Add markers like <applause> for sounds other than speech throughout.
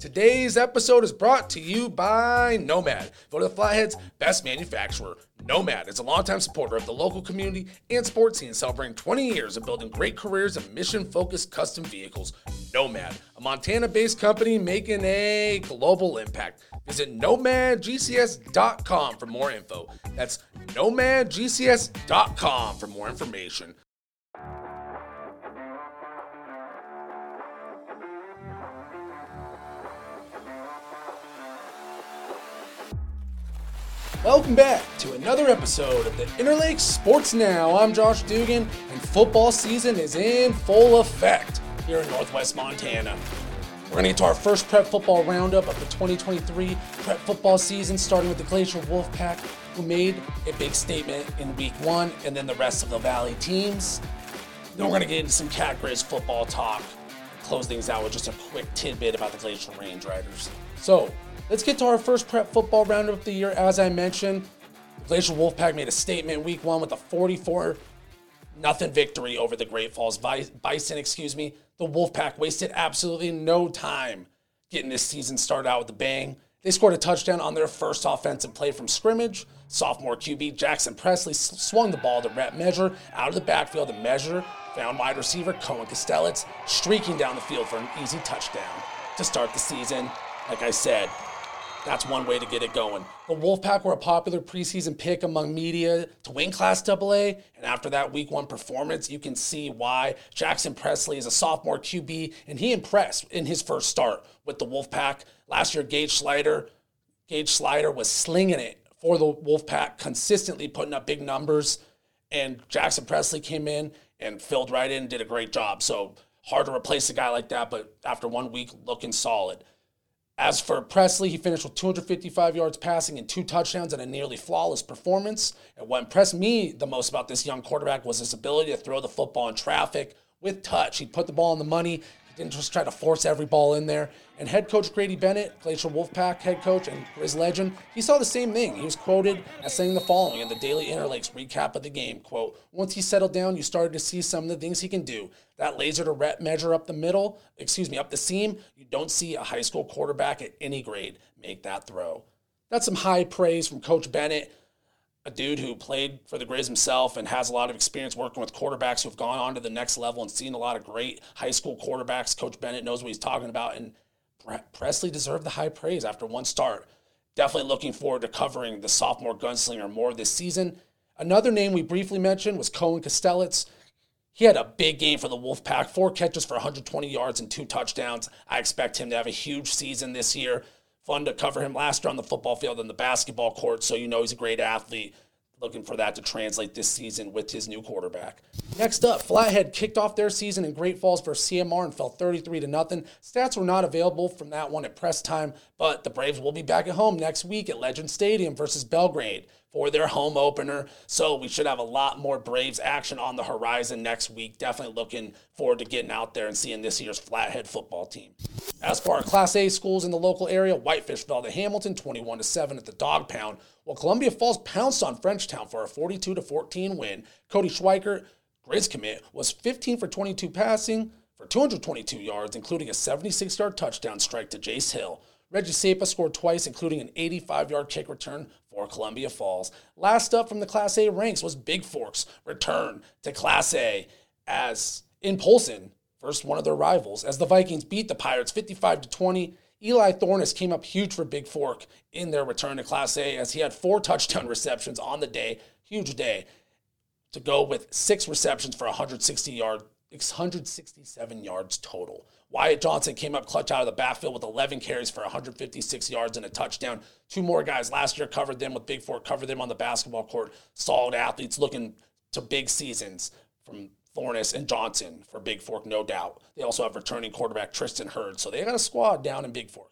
Today's episode is brought to you by Nomad, voted the Flathead's best manufacturer. Nomad is a longtime supporter of the local community and sports scene, celebrating 20 years of building great careers in mission focused custom vehicles. Nomad, a Montana based company making a global impact. Visit nomadgcs.com for more info. That's nomadgcs.com for more information. Welcome back to another episode of the Inter Lake Sports Now. I'm Josh Dugan, and football season is in full effect here in Northwest Montana. We're going to get to our first prep football roundup of the 2023 prep football season, starting with the Glacier Wolfpack, who made a big statement in week one, and then the rest of the Valley teams. Then we're going to get into some Cat Griz football talk, close things out with just a quick tidbit about the Glacier Range Riders. So, Let's get to our first prep football roundup of the year. As I mentioned, the Glacier Wolfpack made a statement week one with a 44 nothing victory over the Great Falls Bison. Excuse me. The Wolfpack wasted absolutely no time getting this season started out with a bang. They scored a touchdown on their first offensive play from scrimmage. Sophomore QB Jackson Presley swung the ball to rep measure out of the backfield to measure. Found wide receiver Cohen Kostelitz streaking down the field for an easy touchdown to start the season. Like I said, that's one way to get it going. The Wolfpack were a popular preseason pick among media to win Class AA, and after that week one performance, you can see why Jackson Presley is a sophomore QB, and he impressed in his first start with the Wolfpack. Last year, Gage Sliter, Gage Sliter was slinging it for the Wolfpack, consistently putting up big numbers, and Jackson Presley came in and filled right in, and did a great job. So hard to replace a guy like that, but after one week, looking solid. As for Presley, he finished with 255 yards passing and two touchdowns and a nearly flawless performance. And what impressed me the most about this young quarterback was his ability to throw the football in traffic with touch. He put the ball on the money didn't just try to force every ball in there. And head coach Grady Bennett, Glacier Wolfpack head coach and Griz legend, he saw the same thing. He was quoted as saying the following in the Daily Inter Lake's recap of the game, quote, once he settled down, you started to see some of the things he can do. That laser to rep measure up the middle, excuse me, up the seam, you don't see a high school quarterback at any grade make that throw. That's some high praise from Coach Bennett a dude who played for the Griz himself and has a lot of experience working with quarterbacks who've gone on to the next level and seen a lot of great high school quarterbacks. Coach Bennett knows what he's talking about, and Presley deserved the high praise after one start. Definitely looking forward to covering the sophomore gunslinger more this season. Another name we briefly mentioned was Cohen Kostelitz. He had a big game for the Wolfpack, four catches for 120 yards and two touchdowns. I expect him to have a huge season this year. Fun to cover him last year on the football field and the basketball court, so you know he's a great athlete. Looking for that to translate this season with his new quarterback. Next up, Flathead kicked off their season in Great Falls for CMR and fell 33 to nothing. Stats were not available from that one at press time, but the Braves will be back at home next week at Legend Stadium versus Belgrade for their home opener. So we should have a lot more Braves action on the horizon next week. Definitely looking forward to getting out there and seeing this year's Flathead football team. As for our Class A schools in the local area, Whitefish fell to Hamilton 21 to 7 at the Dog Pound, while Columbia Falls pounced on Frenchtown for a 42 to 14 win. Cody Schweiker, Griz commit, was 15 for 22 passing for 222 yards, including a 76 yard touchdown strike to Jace Hill. Reggie Sapa scored twice, including an 85 yard kick return for Columbia Falls. Last up from the Class A ranks was Bigfork's return to Class A as in Polson, first one of their rivals, as the Vikings beat the Pirates 55 to 20. Eli Thornes came up huge for Bigfork in their return to Class A as he had four touchdown receptions on the day, huge day, to go with six receptions for 160 yard, 167 yards total. Wyatt Johnson came up clutch out of the backfield with 11 carries for 156 yards and a touchdown. Two more guys last year covered them with Bigfork, covered them on the basketball court. Solid athletes looking to big seasons from Thornes and Johnson for Bigfork, no doubt. They also have returning quarterback Tristan Hurd, so they got a squad down in Bigfork.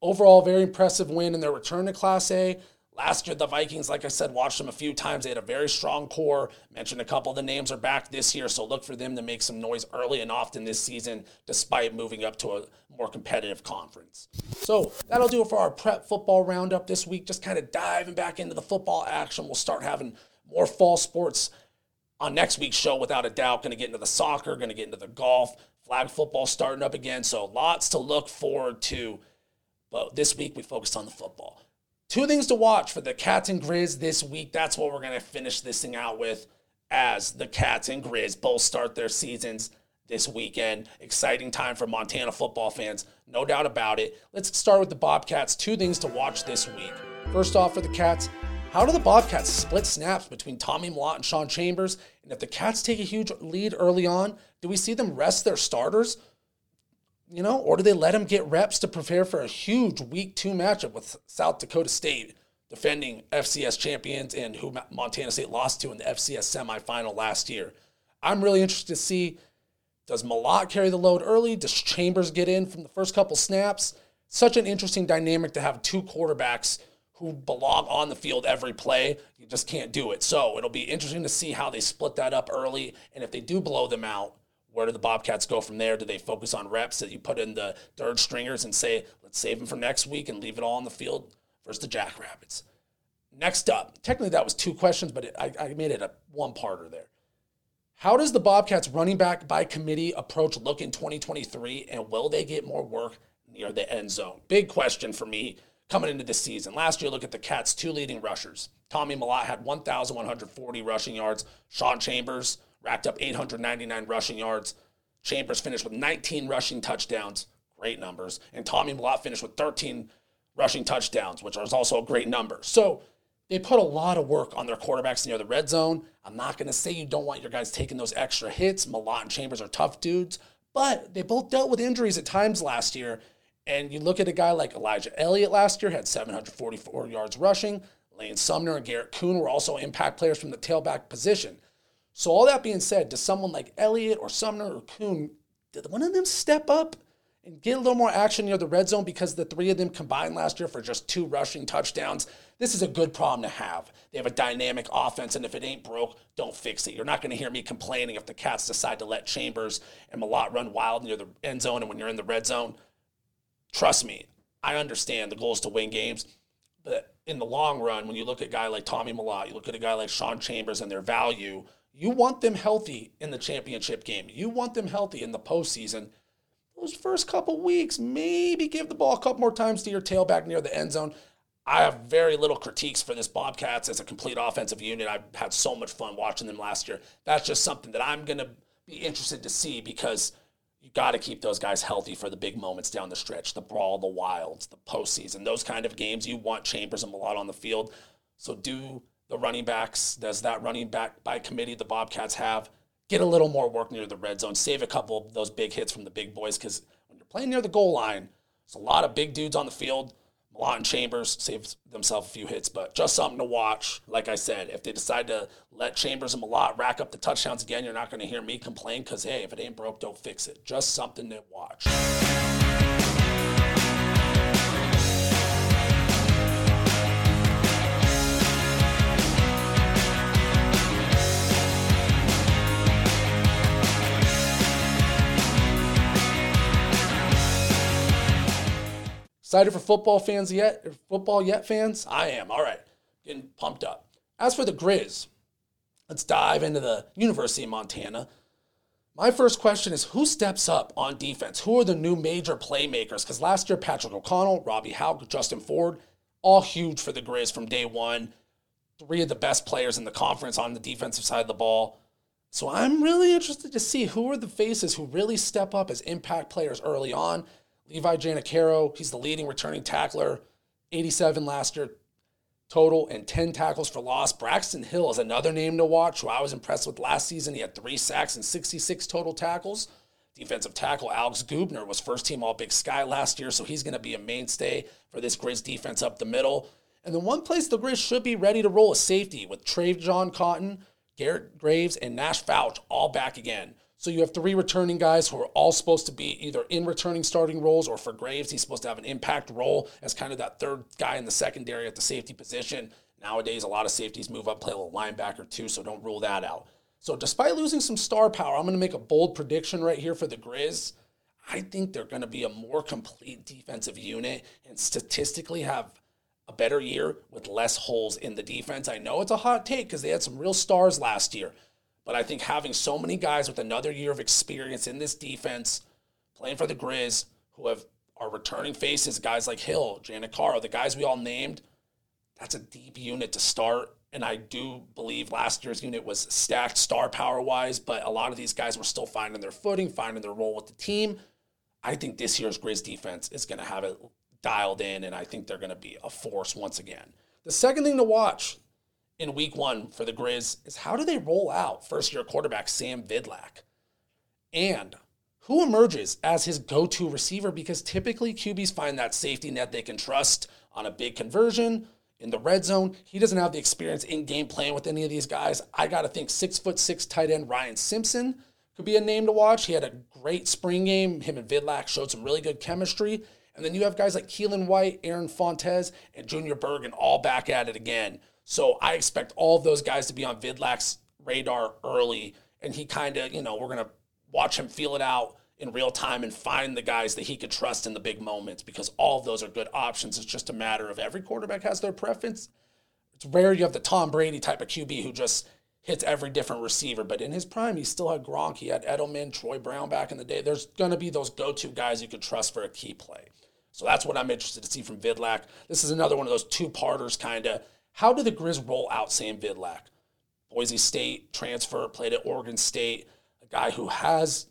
Overall, very impressive win in their return to Class A. Last year, the Vikings, like I said, watched them a few times. They had a very strong core. Mentioned a couple of the names are back this year, so look for them to make some noise early and often this season, despite moving up to a more competitive conference. So that'll do it for our prep football roundup this week. Just kind of diving back into the football action. We'll start having more fall sports on next week's show, without a doubt. Going to get into the soccer, going to get into the golf, flag football starting up again. So lots to look forward to But this week we focused on the football. Two things to watch for the Cats and Griz this week. That's what we're going to finish this thing out with as the Cats and Griz both start their seasons this weekend. Exciting time for Montana football fans, no doubt about it. Let's start with the Bobcats. Two things to watch this week. First off, for the Cats, how do the Bobcats split snaps between Tommy Mellott and Sean Chambers? And if the Cats take a huge lead early on, do we see them rest their starters? You know, or do they let them get reps to prepare for a huge week two matchup with South Dakota State, defending FCS champions and who Montana State lost to in the FCS semifinal last year? I'm really interested to see does Mellott carry the load early? Does Chambers get in from the first couple snaps? Such an interesting dynamic to have two quarterbacks who belong on the field every play. You just can't do it. So it'll be interesting to see how they split that up early. And if they do blow them out, where do the Bobcats go from there? Do they focus on reps that you put in the third stringers and say, let's save them for next week and leave it all on the field versus the Jackrabbits? Next up, technically that was two questions, but it, I, I made it a one parter there. How does the Bobcats running back by committee approach look in 2023, and will they get more work near the end zone? Big question for me coming into this season. Last year, look at the Cats' two leading rushers. Tommy Mellott had 1,140 rushing yards. Sean Chambers racked up 899 rushing yards. Chambers finished with 19 rushing touchdowns. Great numbers. And Tommy Mellott finished with 13 rushing touchdowns, which is also a great number. So they put a lot of work on their quarterbacks near the red zone. I'm not going to say you don't want your guys taking those extra hits. Mellott and Chambers are tough dudes, but they both dealt with injuries at times last year. And you look at a guy like Elijah Elliott last year, had 744 yards rushing. Lane Sumner and Garrett Kuhn were also impact players from the tailback position. So, all that being said, does someone like Elliott or Sumner or Kuhn, did one of them step up and get a little more action near the red zone because the three of them combined last year for just two rushing touchdowns. This is a good problem to have. They have a dynamic offense, and if it ain't broke, don't fix it. You're not going to hear me complaining if the Cats decide to let Chambers and Mellott run wild near the end zone and when you're in the red zone. Trust me, I understand the goal is to win games, but in the long run, when you look at a guy like Tommy Mellott, you look at a guy like Sean Chambers and their value, you want them healthy in the championship game. You want them healthy in the postseason those first couple weeks, maybe give the ball a couple more times to your tailback near the end zone. I have very little critiques for this Bobcats as a complete offensive unit. I've had so much fun watching them last year. That's just something that I'm going to be interested to see because you got to keep those guys healthy for the big moments down the stretch, the brawl, the wilds, the postseason, those kind of games. You want Chambers and Mellott on the field. So do the running backs, does that running back by committee the Bobcats have? get a little more work near the red zone, save a couple of those big hits from the big boys because when you're playing near the goal line, there's a lot of big dudes on the field. And Chambers saved themselves a few hits, but just something to watch. Like I said, if they decide to let Chambers and Mellott rack up the touchdowns again, you're not going to hear me complain because, hey, if it ain't broke, don't fix it. Just something to watch. Excited for football fans yet? Football yet, fans? I am. All right. Getting pumped up. As for the Griz, let's dive into the University of Montana. My first question is who steps up on defense? Who are the new major playmakers? Because last year, Patrick O'Connell, Robbie Hauck, Justin Ford, all huge for the Griz from day one. Three of the best players in the conference on the defensive side of the ball. So I'm really interested to see who are the faces who really step up as impact players early on. Levi Janacaro, he's the leading returning tackler, 87 last year total and 10 tackles for loss. Braxton Hill is another name to watch who I was impressed with last season. He had three sacks and 66 total tackles. Defensive tackle Alex Gubner was first team All Big Sky last year, so he's going to be a mainstay for this Griz defense up the middle. And the one place the Grizz should be ready to roll is safety with TraJon Cotton, Garrett Graves, and Nash Fouch all back again. So you have three returning guys who are all supposed to be either in returning starting roles or for Graves, he's supposed to have an impact role as kind of that third guy in the secondary at the safety position. Nowadays, a lot of safeties move up, play a little linebacker too, so don't rule that out. So despite losing some star power, I'm going to make a bold prediction right here for the Griz. I think they're going to be a more complete defensive unit and statistically have a better year with less holes in the defense. I know it's a hot take because they had some real stars last year. But I think having so many guys with another year of experience in this defense, playing for the Griz, who have our returning faces, guys like Hill, Janacaro, the guys we all named, that's a deep unit to start. And I do believe last year's unit was stacked star power wise, but a lot of these guys were still finding their footing, finding their role with the team. I think this year's Griz defense is going to have it dialed in, and I think they're going to be a force once again. The second thing to watch in week one for the Griz is how do they roll out first year quarterback Sam Vidlak? And who emerges as his go to receiver? Because typically QBs find that safety net they can trust on a big conversion in the red zone. He doesn't have the experience in game playing with any of these guys. I got to think six foot six tight end Ryan Simpson could be a name to watch. He had a great spring game. Him and Vidlak showed some really good chemistry. And then you have guys like Keelan White, Aaron Fontes, and Junior Bergen all back at it again. So I expect all of those guys to be on Vidlak's radar early. And he kind of, you know, we're going to watch him feel it out in real time and find the guys that he could trust in the big moments because all of those are good options. It's just a matter of every quarterback has their preference. It's rare you have the Tom Brady type of QB who just hits every different receiver. But in his prime, he still had Gronk, he had Edelman, Troy Brown back in the day. There's going to be those go to guys you can trust for a key play. So that's what I'm interested to see from Vidlak. This is another one of those two parters kind of. How do the Griz roll out Sam Vidlak? Boise State transfer, played at Oregon State, a guy who has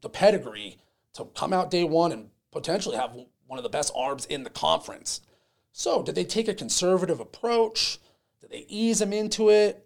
the pedigree to come out day one and potentially have one of the best arms in the conference. So, did they take a conservative approach? Did they ease him into it?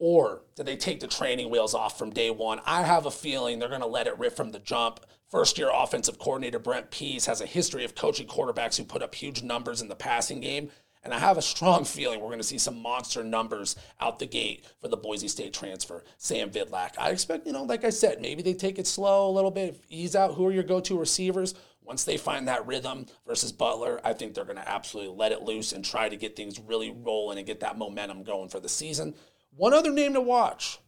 Or did they take the training wheels off from day one? I have a feeling they're going to let it rip from the jump. First year offensive coordinator Brent Pease has a history of coaching quarterbacks who put up huge numbers in the passing game. And I have a strong <laughs> feeling we're going to see some monster numbers out the gate for the Boise State transfer, Sam Vidlak. I expect, you know, like I said, maybe they take it slow a little bit, ease out who are your go to receivers. Once they find that rhythm versus Butler, I think they're going to absolutely let it loose and try to get things really rolling and get that momentum going for the season. One other name to watch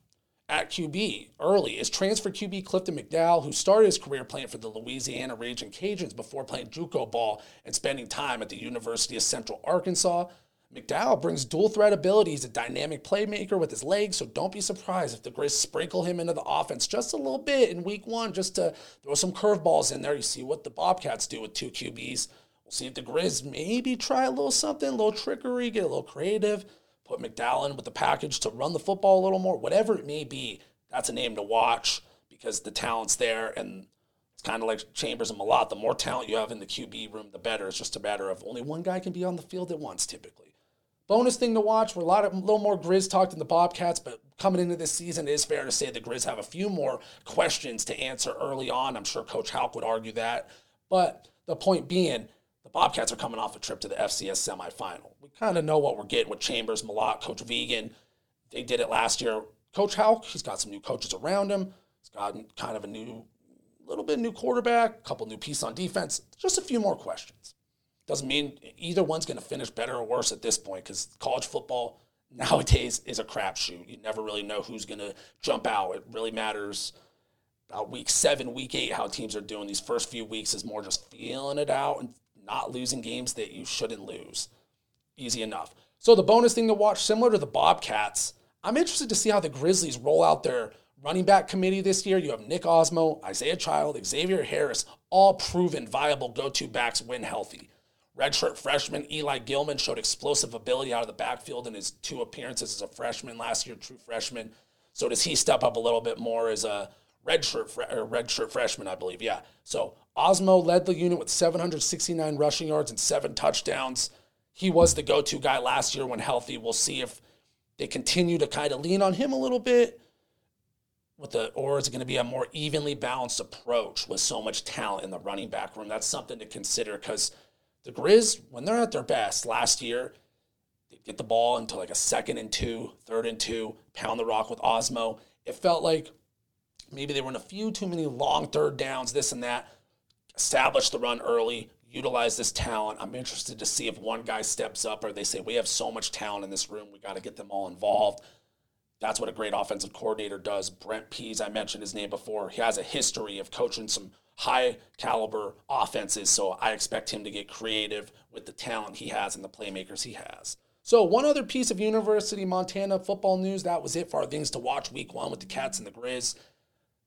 at QB early is transfer QB Clifton McDowell, who started his career playing for the Louisiana Raging Cajuns before playing JUCO ball and spending time at the University of Central Arkansas. McDowell brings dual threat ability. He's a dynamic playmaker with his legs, so don't be surprised if the Griz sprinkle him into the offense just a little bit in week one, just to throw some curveballs in there. You see what the Bobcats do with two QBs. We'll see if the Griz maybe try a little something, a little trickery, get a little creative put McDowell in with the package to run the football a little more, whatever it may be, that's a name to watch because the talent's there and it's kind of like Chambers and Mellott. The more talent you have in the QB room, the better. It's just a matter of only one guy can be on the field at once typically. Bonus thing to watch, we're a lot of a little more Griz talked than the Bobcats, but coming into this season, it is fair to say the Griz have a few more questions to answer early on. I'm sure Coach Hauck would argue that. But the point being, Bobcats are coming off a trip to the FCS semifinal. We kind of know what we're getting with Chambers, Mellott, Coach Vigen. They did it last year. Coach Hauck, he's got some new coaches around him. He's got kind of a new, little bit new quarterback, a couple new pieces on defense. Just a few more questions. Doesn't mean either one's going to finish better or worse at this point because college football nowadays is a crapshoot. You never really know who's going to jump out. It really matters about week seven, week eight, how teams are doing. These first few weeks is more just feeling it out and not losing games that you shouldn't lose. Easy enough. So the bonus thing to watch, similar to the Bobcats, I'm interested to see how the Grizzlies roll out their running back committee this year. You have Nick Ostmo, Isaiah Child, Xavier Harris, all proven viable go-to backs when healthy. Redshirt freshman Eli Gillman showed explosive ability out of the backfield in his two appearances as a freshman last year, true freshman. So does he step up a little bit more as a redshirt or redshirt freshman, I believe. Yeah. So Ostmo led the unit with 769 rushing yards and seven touchdowns. He was the go-to guy last year when healthy. We'll see if they continue to kind of lean on him a little bit with the or is it going to be a more evenly balanced approach with so much talent in the running back room? That's something to consider because the Griz, when they're at their best last year, they get the ball into like a second and two, third and two, pound the rock with Ostmo. It felt like Maybe they were in a few too many long third downs, this and that. Establish the run early, utilize this talent. I'm interested to see if one guy steps up or they say, we have so much talent in this room, we got to get them all involved. That's what a great offensive coordinator does. Brent Pease, I mentioned his name before. He has a history of coaching some high caliber offenses, so I expect him to get creative with the talent he has and the playmakers he has. So, one other piece of University Montana football news that was it for our things to watch week one with the Cats and the Griz.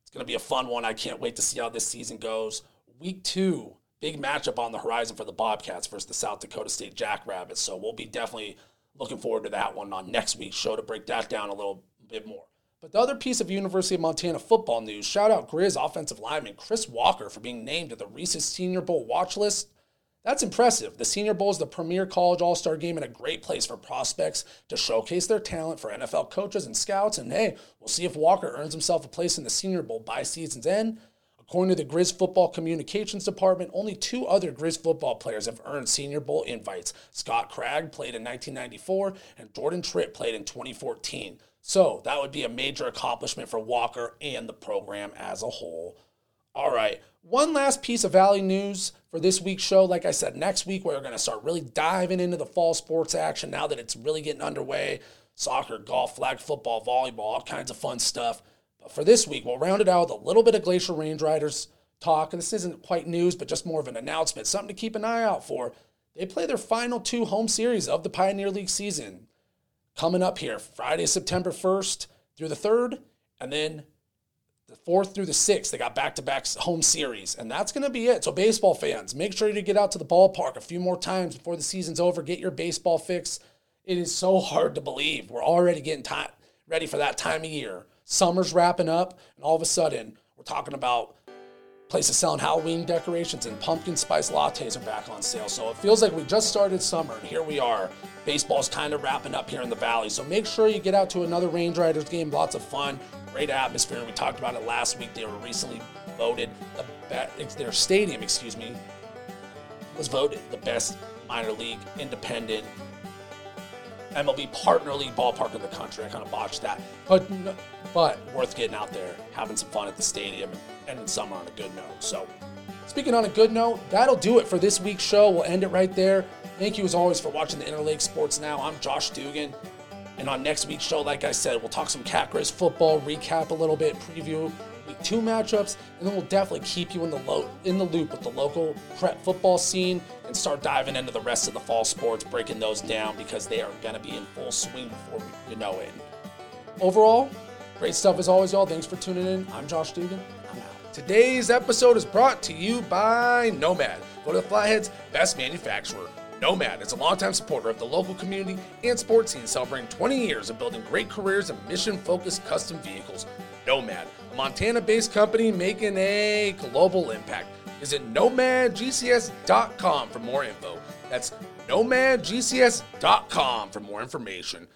It's going to be a fun one. I can't wait to see how this season goes. Week two, big matchup on the horizon for the Bobcats versus the South Dakota State Jackrabbits. So we'll be definitely looking forward to that one on next week's show to break that down a little bit more. But the other piece of University of Montana football news, shout out Griz offensive lineman Chris Walker for being named to the Reese's Senior Bowl watch list. That's impressive. The Senior Bowl is the premier college all star game and a great place for prospects to showcase their talent for NFL coaches and scouts. And hey, we'll see if Walker earns himself a place in the Senior Bowl by season's end. According to the Griz Football Communications Department, only two other Griz football players have earned Senior Bowl invites. Scott Gragg played in 1994, and Jordan Tripp played in 2014. So that would be a major accomplishment for Walker and the program as a whole. All right, one last piece of Valley news for this week's show. Like I said, next week we're going to start really diving into the fall sports action now that it's really getting underway soccer, golf, flag football, volleyball, all kinds of fun stuff. For this week, we'll round it out with a little bit of Glacier Range Riders talk. And this isn't quite news, but just more of an announcement, something to keep an eye out for. They play their final two home series of the Pioneer League season coming up here Friday, September 1st through the 3rd, and then the 4th through the 6th. They got back to back home series, and that's going to be it. So, baseball fans, make sure you get out to the ballpark a few more times before the season's over. Get your baseball fix. It is so hard to believe. We're already getting time, ready for that time of year. Summer's wrapping up, and all of a sudden, we're talking about Places selling Halloween decorations and pumpkin spice lattes are back on sale. So it feels like we just started summer and here we are. Baseball's kind of wrapping up here in the valley. So make sure you get out to another Range Riders game. Lots of fun, great atmosphere. We talked about it last week. They were recently voted the best, their stadium, excuse me, was voted the best minor league independent MLB partner league ballpark in the country. I kind of botched that, but but worth getting out there, having some fun at the stadium, and ending summer on a good note. So, speaking on a good note, that'll do it for this week's show. We'll end it right there. Thank you as always for watching the Inter Lake Sports Now. I'm Josh Dugan. And on next week's show, like I said, we'll talk some Cat Griz football, recap a little bit, preview week two matchups, and then we'll definitely keep you in the lo- in the loop with the local prep football scene and start diving into the rest of the fall sports, breaking those down because they are going to be in full swing before you know it. Overall, great stuff as always, y'all. Thanks for tuning in. I'm Josh Dugan. I'm out. Today's episode is brought to you by Nomad, Go to the Flathead's best manufacturer. Nomad is a longtime supporter of the local community and sports scene, celebrating 20 years of building great careers and mission focused custom vehicles. Nomad, Montana based company making a global impact. Visit nomadgcs.com for more info. That's nomadgcs.com for more information.